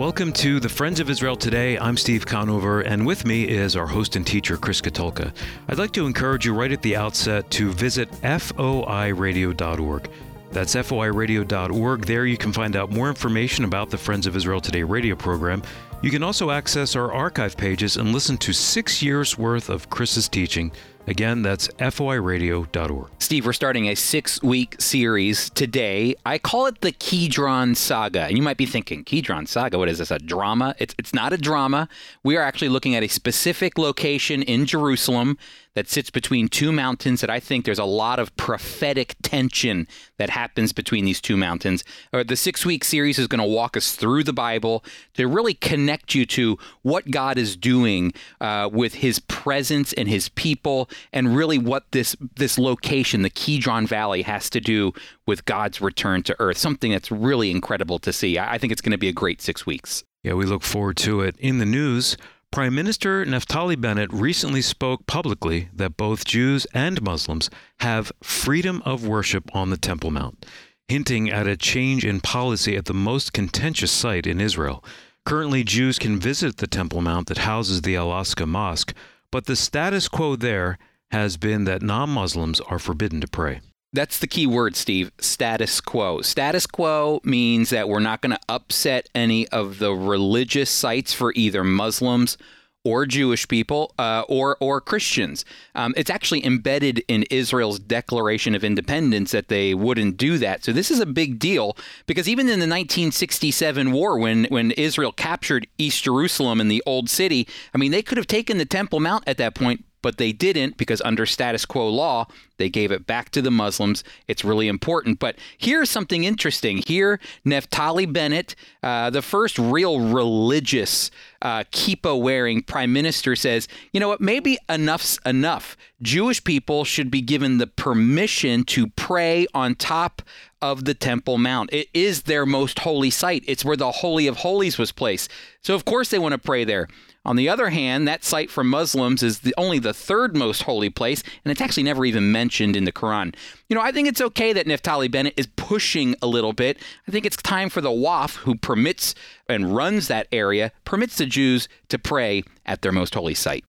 Welcome to the Friends of Israel Today. I'm Steve Conover, and with me is our host and teacher, Chris Katulka. I'd like to encourage you right at the outset to visit foiradio.org. That's foiradio.org. There you can find out more information about the Friends of Israel Today radio program. You can also access our archive pages and listen to six years worth of Chris's teaching Again, that's foiradio.org. Steve, we're starting a six week series today. I call it the Kidron Saga. And you might be thinking, Kidron Saga, what is this, a drama? It's, it's not a drama. We are actually looking at a specific location in Jerusalem that sits between two mountains that I think there's a lot of prophetic tension that happens between these two mountains. Uh, the six week series is going to walk us through the Bible to really connect you to what God is doing uh, with his presence and his people and really what this, this location, the Kidron Valley, has to do with God's return to earth. Something that's really incredible to see. I, I think it's going to be a great six weeks. Yeah, we look forward to it. In the news, Prime Minister Naftali Bennett recently spoke publicly that both Jews and Muslims have freedom of worship on the Temple Mount, hinting at a change in policy at the most contentious site in Israel. Currently, Jews can visit the Temple Mount that houses the Al Aqsa Mosque, but the status quo there has been that non Muslims are forbidden to pray. That's the key word, Steve. Status quo. Status quo means that we're not going to upset any of the religious sites for either Muslims or Jewish people uh, or or Christians. Um, it's actually embedded in Israel's Declaration of Independence that they wouldn't do that. So this is a big deal because even in the 1967 war, when when Israel captured East Jerusalem and the Old City, I mean they could have taken the Temple Mount at that point, but they didn't because under status quo law, they gave it back to the Muslims. It's really important. But here's something interesting. Here, Naftali Bennett, uh, the first real religious uh, kippah wearing prime minister, says, you know what, maybe enough's enough. Jewish people should be given the permission to pray on top of the Temple Mount. It is their most holy site, it's where the Holy of Holies was placed. So, of course, they want to pray there. On the other hand, that site for Muslims is the, only the third most holy place, and it's actually never even mentioned in the Quran. You know, I think it's okay that Naftali Bennett is pushing a little bit. I think it's time for the Waqf, who permits and runs that area, permits the Jews to pray at their most holy site.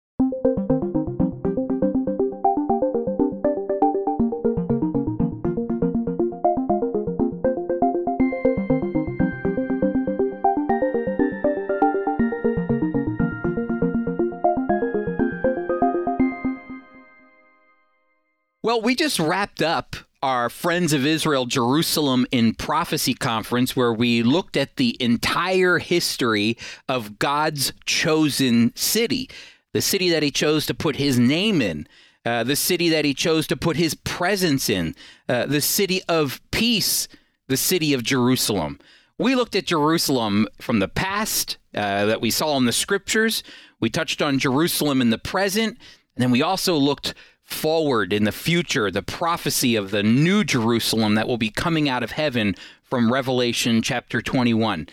Well, we just wrapped up our Friends of Israel Jerusalem in Prophecy conference, where we looked at the entire history of God's chosen city, the city that He chose to put His name in. Uh, the city that he chose to put his presence in, uh, the city of peace, the city of Jerusalem. We looked at Jerusalem from the past uh, that we saw in the scriptures. We touched on Jerusalem in the present. And then we also looked forward in the future, the prophecy of the new Jerusalem that will be coming out of heaven from Revelation chapter 21.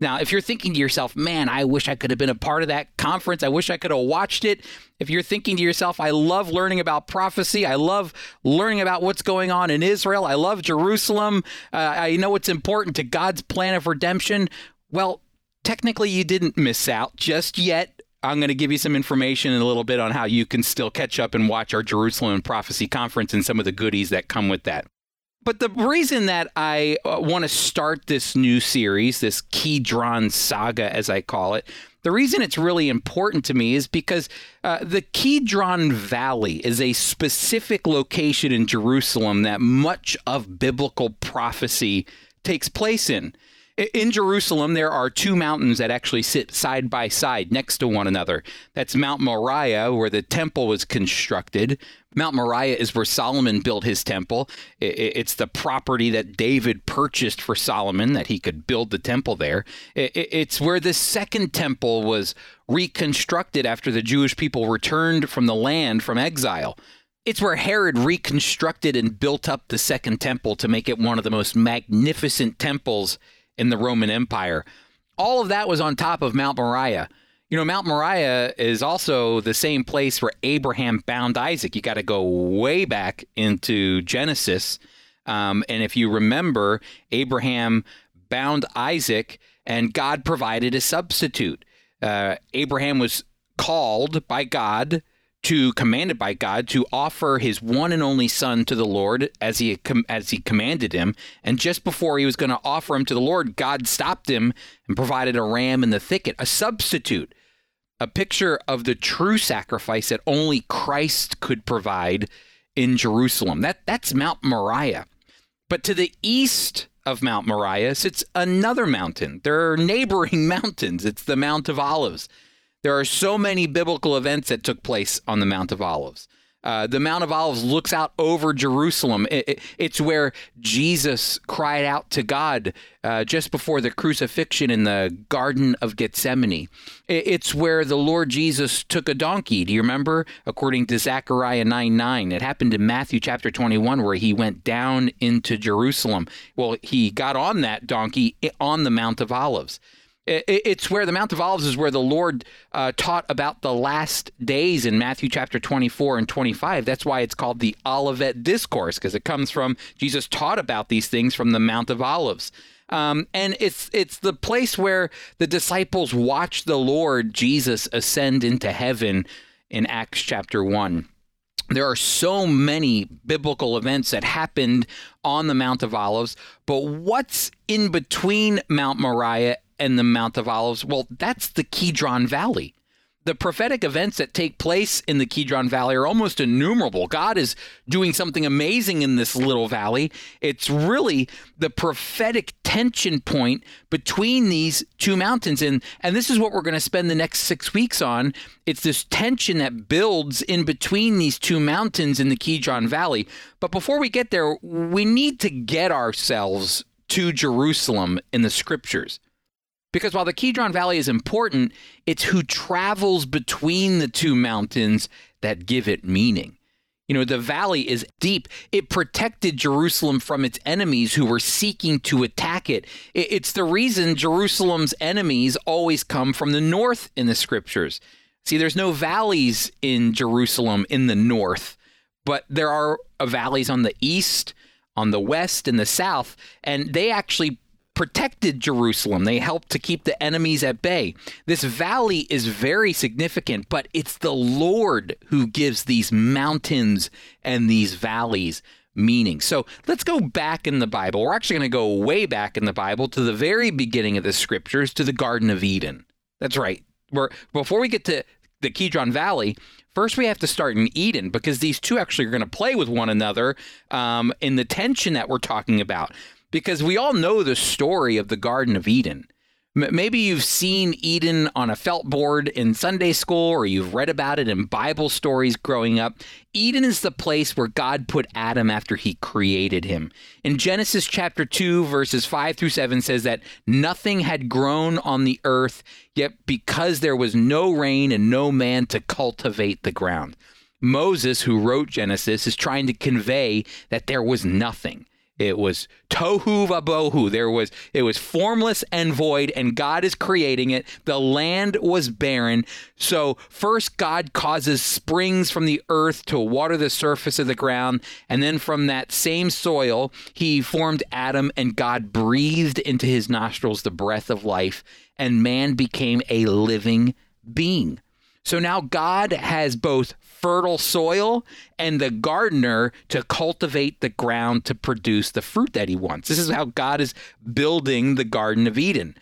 Now, if you're thinking to yourself, man, I wish I could have been a part of that conference. I wish I could have watched it. If you're thinking to yourself, I love learning about prophecy. I love learning about what's going on in Israel. I love Jerusalem. Uh, I know it's important to God's plan of redemption. Well, technically, you didn't miss out just yet. I'm going to give you some information in a little bit on how you can still catch up and watch our Jerusalem Prophecy Conference and some of the goodies that come with that. But the reason that I uh, want to start this new series, this Kidron saga, as I call it, the reason it's really important to me is because uh, the Kidron Valley is a specific location in Jerusalem that much of biblical prophecy takes place in. In Jerusalem, there are two mountains that actually sit side by side next to one another. That's Mount Moriah, where the temple was constructed. Mount Moriah is where Solomon built his temple. It's the property that David purchased for Solomon that he could build the temple there. It's where the second temple was reconstructed after the Jewish people returned from the land from exile. It's where Herod reconstructed and built up the second temple to make it one of the most magnificent temples in the Roman Empire. All of that was on top of Mount Moriah. You know, Mount Moriah is also the same place where Abraham bound Isaac. You got to go way back into Genesis. Um, and if you remember, Abraham bound Isaac and God provided a substitute. Uh, Abraham was called by God to commanded by God to offer his one and only son to the Lord as he as he commanded him. And just before he was going to offer him to the Lord God stopped him and provided a ram in the thicket a substitute a picture of the true sacrifice that only Christ could provide in Jerusalem. That that's Mount Moriah. But to the east of Mount Moriah sits another mountain. There are neighboring mountains. It's the Mount of Olives there are so many biblical events that took place on the Mount of Olives. Uh, the Mount of Olives looks out over Jerusalem. It, it, it's where Jesus cried out to God uh, just before the crucifixion in the Garden of Gethsemane. It, it's where the Lord Jesus took a donkey. Do you remember? According to Zechariah 9 9. It happened in Matthew chapter 21 where he went down into Jerusalem. Well, he got on that donkey on the Mount of Olives it's where the Mount of Olives is where the Lord uh, taught about the last days in Matthew chapter 24 and 25. That's why it's called the Olivet Discourse, because it comes from Jesus taught about these things from the Mount of Olives. Um, and it's it's the place where the disciples watched the Lord Jesus ascend into heaven in Acts chapter 1 there are so many biblical events that happened on the Mount of Olives, but what's in between Mount Moriah and the Mount of Olives, well, that's the Kidron Valley. The prophetic events that take place in the Kidron Valley are almost innumerable. God is doing something amazing in this little valley. It's really the prophetic tension point between these two mountains. And, and this is what we're going to spend the next six weeks on. It's this tension that builds in between these two mountains in the Kidron Valley. But before we get there, we need to get ourselves to Jerusalem in the scriptures. Because while the Kidron Valley is important, it's who travels between the two mountains that give it meaning. You know, the valley is deep. It protected Jerusalem from its enemies who were seeking to attack it. It's the reason Jerusalem's enemies always come from the north in the scriptures. See, there's no valleys in Jerusalem in the north, but there are valleys on the east, on the west, and the south, and they actually protected Jerusalem. They helped to keep the enemies at bay. This valley is very significant, but it's the Lord who gives these mountains and these valleys meaning. So let's go back in the Bible. We're actually going to go way back in the Bible to the very beginning of the scriptures to the Garden of Eden. That's right. We're, before we get to the Kidron Valley, First, we have to start in Eden because these two actually are going to play with one another um, in the tension that we're talking about because we all know the story of the Garden of Eden. Maybe you've seen Eden on a felt board in Sunday school or you've read about it in Bible stories growing up. Eden is the place where God put Adam after he created him. In Genesis chapter 2, verses 5 through 7 says that nothing had grown on the earth, yet because there was no rain and no man to cultivate the ground. Moses, who wrote Genesis, is trying to convey that there was nothing. It was tohu vabohu. There was it was formless and void, and God is creating it. The land was barren. So first, God causes springs from the earth to water the surface of the ground, and then from that same soil, He formed Adam, and God breathed into his nostrils the breath of life, and man became a living being. So now God has both fertile soil and the gardener to cultivate the ground to produce the fruit that he wants. This is how God is building the Garden of Eden.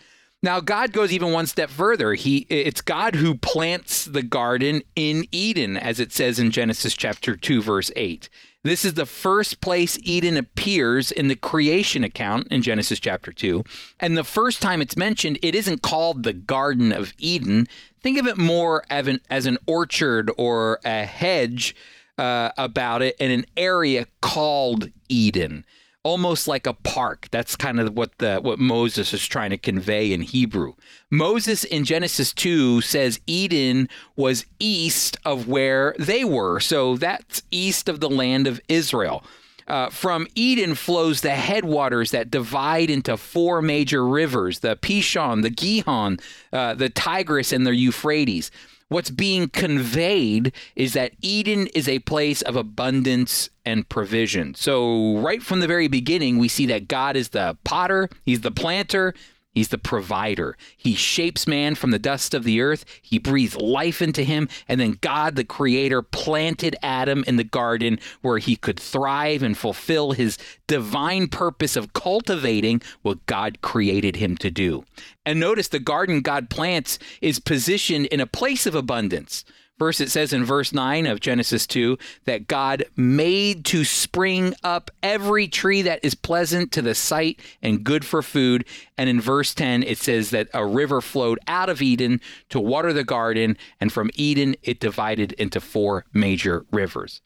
Now God goes even one step further. He it's God who plants the garden in Eden as it says in Genesis chapter 2 verse 8. This is the first place Eden appears in the creation account in Genesis chapter 2. And the first time it's mentioned, it isn't called the Garden of Eden. Think of it more as an, as an orchard or a hedge uh, about it in an area called Eden almost like a park. That's kind of what the what Moses is trying to convey in Hebrew. Moses in Genesis 2 says Eden was east of where they were. So that's east of the land of Israel. Uh, from Eden flows the headwaters that divide into four major rivers the Pishon, the Gihon, uh, the Tigris, and the Euphrates. What's being conveyed is that Eden is a place of abundance and provision. So, right from the very beginning, we see that God is the potter, He's the planter, He's the provider. He shapes man from the dust of the earth. He breathes life into him. And then God, the creator, planted Adam in the garden where he could thrive and fulfill his divine purpose of cultivating what God created him to do. And notice the garden God plants is positioned in a place of abundance. First, it says in verse 9 of Genesis 2 that God made to spring up every tree that is pleasant to the sight and good for food. And in verse 10, it says that a river flowed out of Eden to water the garden, and from Eden, it divided into four major rivers.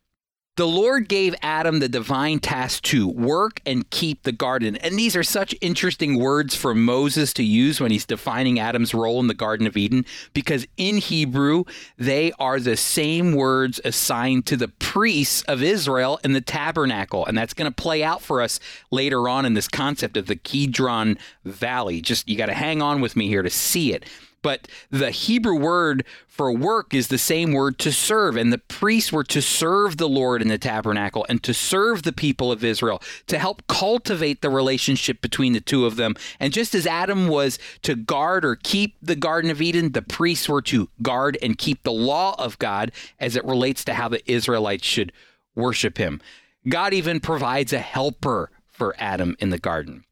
The Lord gave Adam the divine task to work and keep the garden. And these are such interesting words for Moses to use when he's defining Adam's role in the Garden of Eden, because in Hebrew, they are the same words assigned to the priests of Israel in the tabernacle. And that's going to play out for us later on in this concept of the Kidron Valley. Just you got to hang on with me here to see it. But the Hebrew word for work is the same word to serve. And the priests were to serve the Lord in the tabernacle and to serve the people of Israel, to help cultivate the relationship between the two of them. And just as Adam was to guard or keep the Garden of Eden, the priests were to guard and keep the law of God as it relates to how the Israelites should worship him. God even provides a helper for Adam in the garden.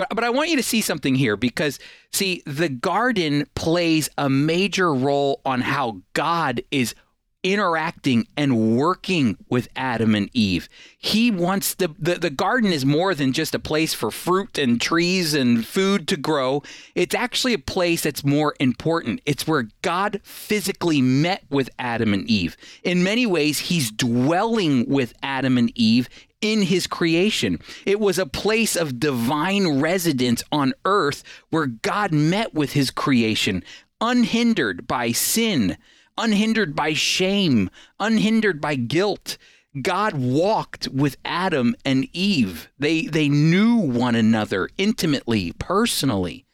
But, but I want you to see something here because, see, the garden plays a major role on how God is interacting and working with Adam and Eve. He wants the, the, the garden is more than just a place for fruit and trees and food to grow. It's actually a place that's more important. It's where God physically met with Adam and Eve. In many ways, he's dwelling with Adam and Eve in his creation. It was a place of divine residence on earth where God met with his creation, unhindered by sin unhindered by shame, unhindered by guilt. God walked with Adam and Eve. They, they knew one another intimately, personally.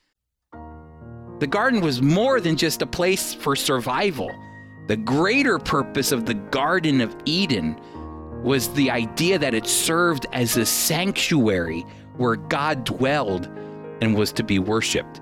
The garden was more than just a place for survival. The greater purpose of the Garden of Eden was the idea that it served as a sanctuary where God dwelled and was to be worshiped.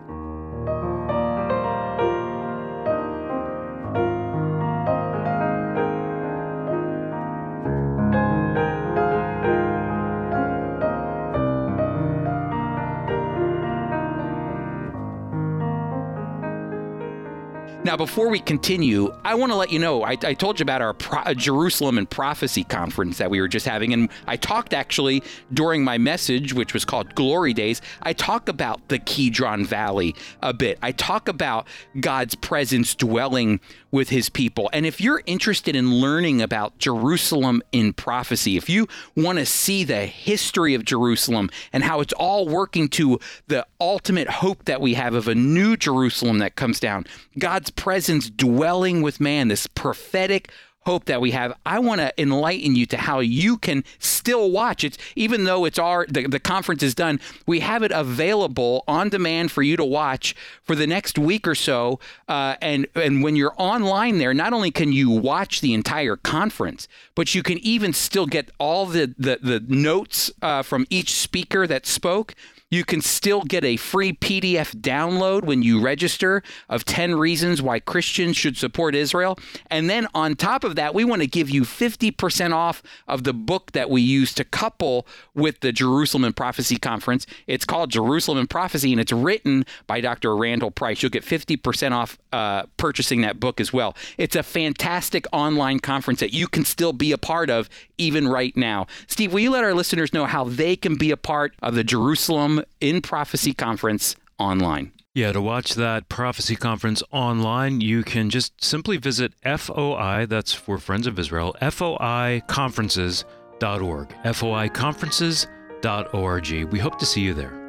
Now, before we continue, I want to let you know I, I told you about our Pro- Jerusalem and Prophecy conference that we were just having. And I talked actually during my message, which was called Glory Days, I talk about the Kidron Valley a bit. I talk about God's presence dwelling with his people. And if you're interested in learning about Jerusalem in prophecy, if you want to see the history of Jerusalem and how it's all working to the ultimate hope that we have of a new Jerusalem that comes down, God's presence dwelling with man, this prophetic hope that we have. I want to enlighten you to how you can still watch it, even though it's our the, the conference is done. We have it available on demand for you to watch for the next week or so. Uh, and and when you're online there, not only can you watch the entire conference, but you can even still get all the the, the notes uh, from each speaker that spoke. You can still get a free PDF download when you register of 10 reasons why Christians should support Israel. And then on top of that, we want to give you 50% off of the book that we use to couple with the Jerusalem and Prophecy Conference. It's called Jerusalem and Prophecy, and it's written by Dr. Randall Price. You'll get 50% off uh, purchasing that book as well. It's a fantastic online conference that you can still be a part of even right now. Steve, will you let our listeners know how they can be a part of the Jerusalem in Prophecy Conference online? Yeah, to watch that prophecy conference online, you can just simply visit FOI, that's for Friends of Israel, FOIconferences.org. FOIconferences.org. We hope to see you there.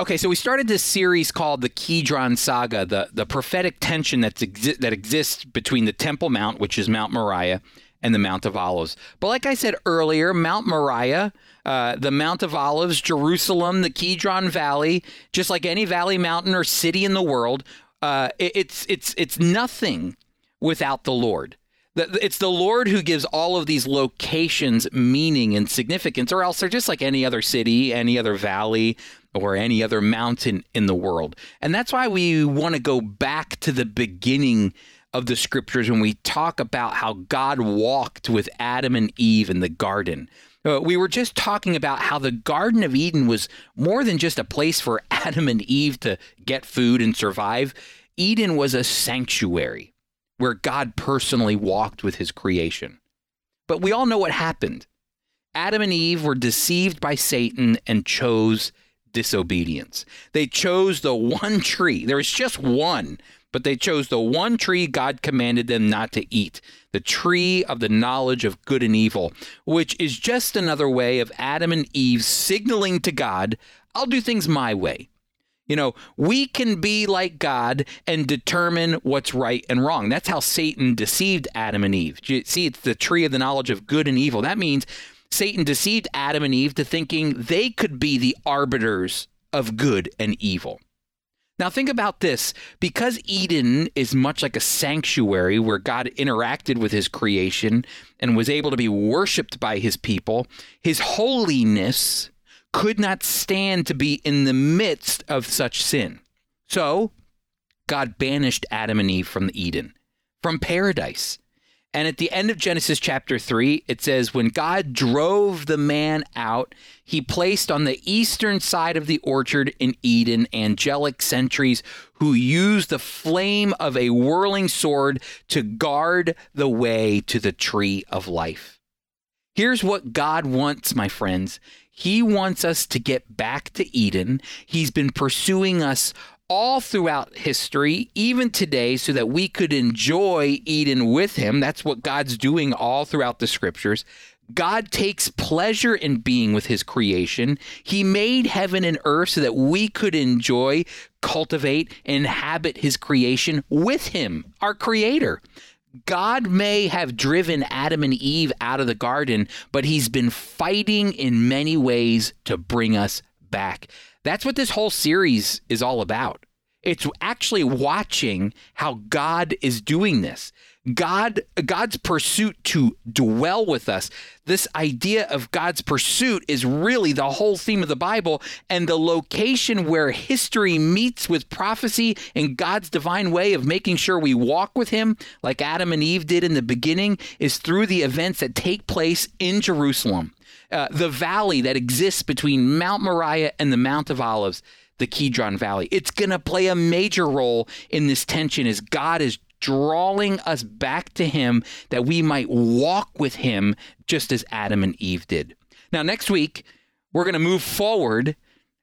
Okay, so we started this series called the Kidron Saga, the, the prophetic tension that's exi- that exists between the Temple Mount, which is Mount Moriah, and the Mount of Olives. But like I said earlier, Mount Moriah, uh, the Mount of Olives, Jerusalem, the Kidron Valley, just like any valley, mountain, or city in the world, uh, it, it's it's it's nothing without the Lord. It's the Lord who gives all of these locations meaning and significance, or else they're just like any other city, any other valley, or any other mountain in the world. And that's why we want to go back to the beginning of the scriptures when we talk about how God walked with Adam and Eve in the garden. Uh, we were just talking about how the Garden of Eden was more than just a place for Adam and Eve to get food and survive. Eden was a sanctuary where God personally walked with his creation. But we all know what happened. Adam and Eve were deceived by Satan and chose disobedience. They chose the one tree. There was just one, but they chose the one tree God commanded them not to eat the tree of the knowledge of good and evil, which is just another way of Adam and Eve signaling to God, I'll do things my way. You know, we can be like God and determine what's right and wrong. That's how Satan deceived Adam and Eve. See, it's the tree of the knowledge of good and evil. That means Satan deceived Adam and Eve to thinking they could be the arbiters of good and evil. Now, think about this. Because Eden is much like a sanctuary where God interacted with his creation and was able to be worshiped by his people, his holiness could not stand to be in the midst of such sin. So, God banished Adam and Eve from Eden, from paradise. And at the end of Genesis chapter 3, it says, When God drove the man out, he placed on the eastern side of the orchard in Eden angelic sentries who used the flame of a whirling sword to guard the way to the tree of life. Here's what God wants, my friends. He wants us to get back to Eden. He's been pursuing us all throughout history, even today, so that we could enjoy Eden with Him. That's what God's doing all throughout the scriptures. God takes pleasure in being with his creation. He made heaven and earth so that we could enjoy, cultivate, inhabit his creation with him, our creator. God may have driven Adam and Eve out of the garden, but he's been fighting in many ways to bring us back. That's what this whole series is all about. It's actually watching how God is doing this. God God's pursuit to dwell with us. This idea of God's pursuit is really the whole theme of the Bible and the location where history meets with prophecy and God's divine way of making sure we walk with him like Adam and Eve did in the beginning is through the events that take place in Jerusalem. Uh, the valley that exists between Mount Moriah and the Mount of Olives the Kidron Valley. It's going to play a major role in this tension as God is drawing us back to Him that we might walk with Him just as Adam and Eve did. Now, next week, we're going to move forward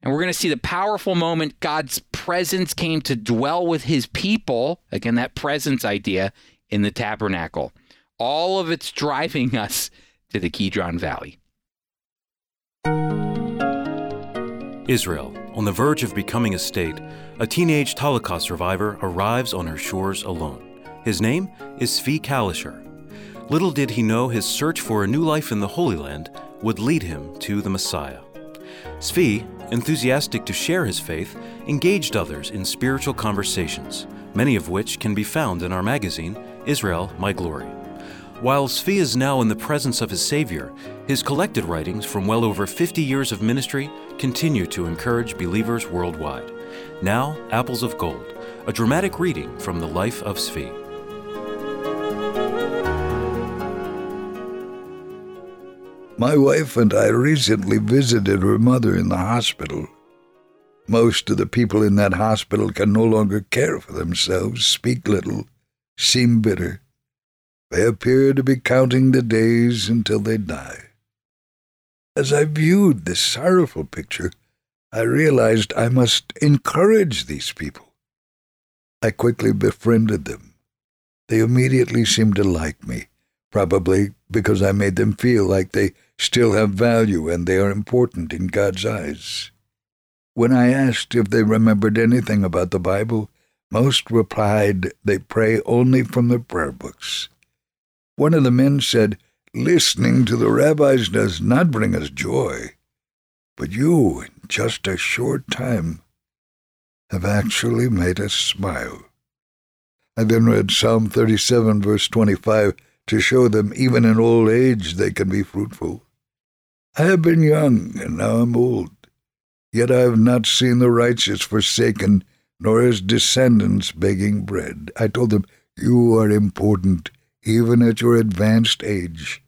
and we're going to see the powerful moment God's presence came to dwell with His people. Again, that presence idea in the tabernacle. All of it's driving us to the Kidron Valley. Israel, on the verge of becoming a state, a teenage Holocaust survivor arrives on her shores alone. His name is Zvi Kalisher. Little did he know his search for a new life in the Holy Land would lead him to the Messiah. Zvi, enthusiastic to share his faith, engaged others in spiritual conversations, many of which can be found in our magazine, Israel My Glory. While Zvi is now in the presence of his Savior, his collected writings from well over 50 years of ministry continue to encourage believers worldwide. Now, Apples of Gold, a dramatic reading from the life of Zvi. My wife and I recently visited her mother in the hospital. Most of the people in that hospital can no longer care for themselves, speak little, seem bitter. They appear to be counting the days until they die. As I viewed this sorrowful picture, I realized I must encourage these people. I quickly befriended them. They immediately seemed to like me, probably because I made them feel like they still have value and they are important in God's eyes. When I asked if they remembered anything about the Bible, most replied they pray only from the prayer books. One of the men said, Listening to the rabbis does not bring us joy, but you, in just a short time, have actually made us smile. I then read Psalm 37, verse 25, to show them even in old age they can be fruitful. I have been young, and now I'm old. Yet I have not seen the righteous forsaken, nor his descendants begging bread. I told them, You are important, even at your advanced age.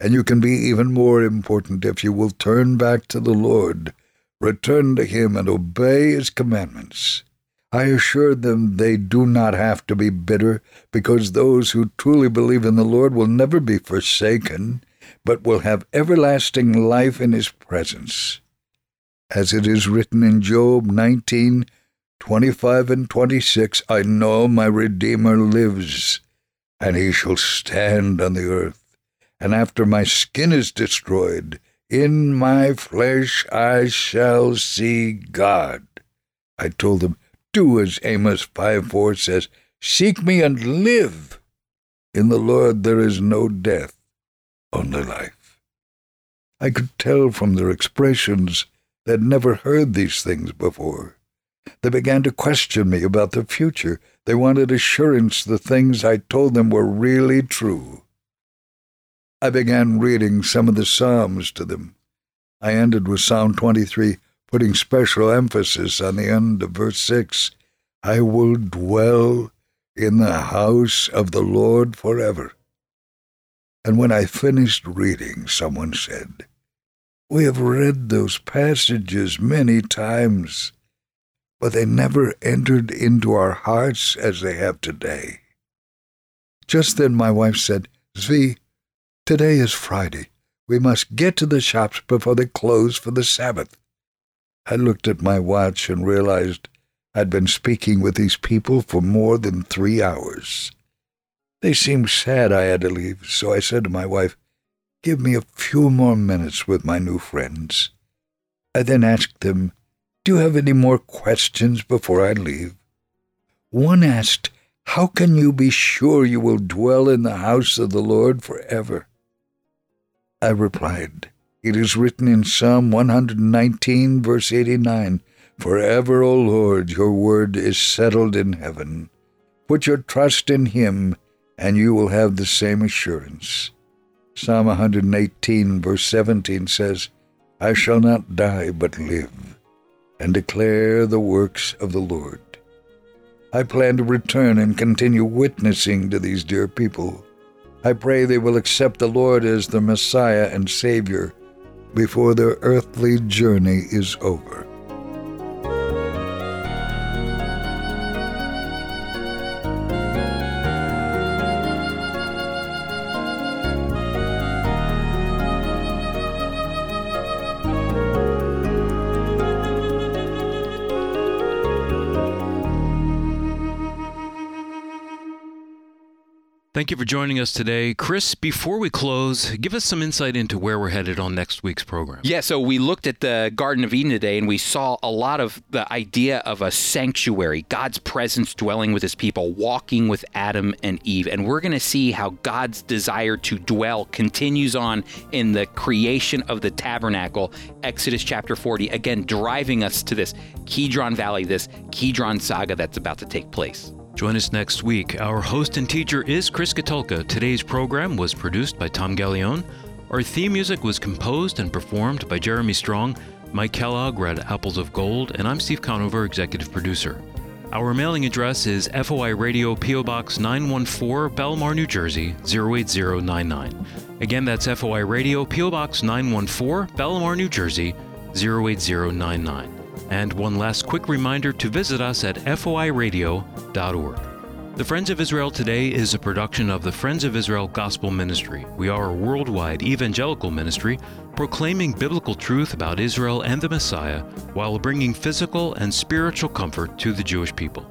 And you can be even more important if you will turn back to the Lord, return to Him, and obey His commandments. I assured them they do not have to be bitter, because those who truly believe in the Lord will never be forsaken, but will have everlasting life in His presence. As it is written in Job 19, 25 and 26, I know my Redeemer lives, and he shall stand on the earth and after my skin is destroyed, in my flesh I shall see God. I told them, Do as Amos 5 4 says, Seek me and live. In the Lord there is no death, only life. I could tell from their expressions they'd never heard these things before. They began to question me about the future. They wanted assurance the things I told them were really true. I began reading some of the Psalms to them. I ended with Psalm 23, putting special emphasis on the end of verse 6 I will dwell in the house of the Lord forever. And when I finished reading, someone said, We have read those passages many times, but they never entered into our hearts as they have today. Just then my wife said, Zvi, Today is Friday. We must get to the shops before they close for the Sabbath. I looked at my watch and realized I'd been speaking with these people for more than three hours. They seemed sad I had to leave, so I said to my wife, Give me a few more minutes with my new friends. I then asked them, Do you have any more questions before I leave? One asked, How can you be sure you will dwell in the house of the Lord forever? I replied, It is written in Psalm 119, verse 89 Forever, O Lord, your word is settled in heaven. Put your trust in him, and you will have the same assurance. Psalm 118, verse 17 says, I shall not die but live, and declare the works of the Lord. I plan to return and continue witnessing to these dear people I pray they will accept the Lord as their Messiah and Savior before their earthly journey is over. Thank you for joining us today. Chris, before we close, give us some insight into where we're headed on next week's program. Yeah, so we looked at the Garden of Eden today and we saw a lot of the idea of a sanctuary, God's presence dwelling with his people, walking with Adam and Eve. And we're going to see how God's desire to dwell continues on in the creation of the tabernacle, Exodus chapter 40, again, driving us to this Kidron Valley, this Kidron saga that's about to take place. Join us next week. Our host and teacher is Chris Katulka. Today's program was produced by Tom Gallione. Our theme music was composed and performed by Jeremy Strong. Mike Kellogg read Apples of Gold, and I'm Steve Conover, executive producer. Our mailing address is FOI Radio PO Box 914, Bellmawr, New Jersey 08099. Again, that's FOI Radio PO Box 914, Bellmawr, New Jersey 08099. And one last quick reminder to visit us at foiradio.org. The Friends of Israel Today is a production of the Friends of Israel Gospel Ministry. We are a worldwide evangelical ministry proclaiming biblical truth about Israel and the Messiah while bringing physical and spiritual comfort to the Jewish people.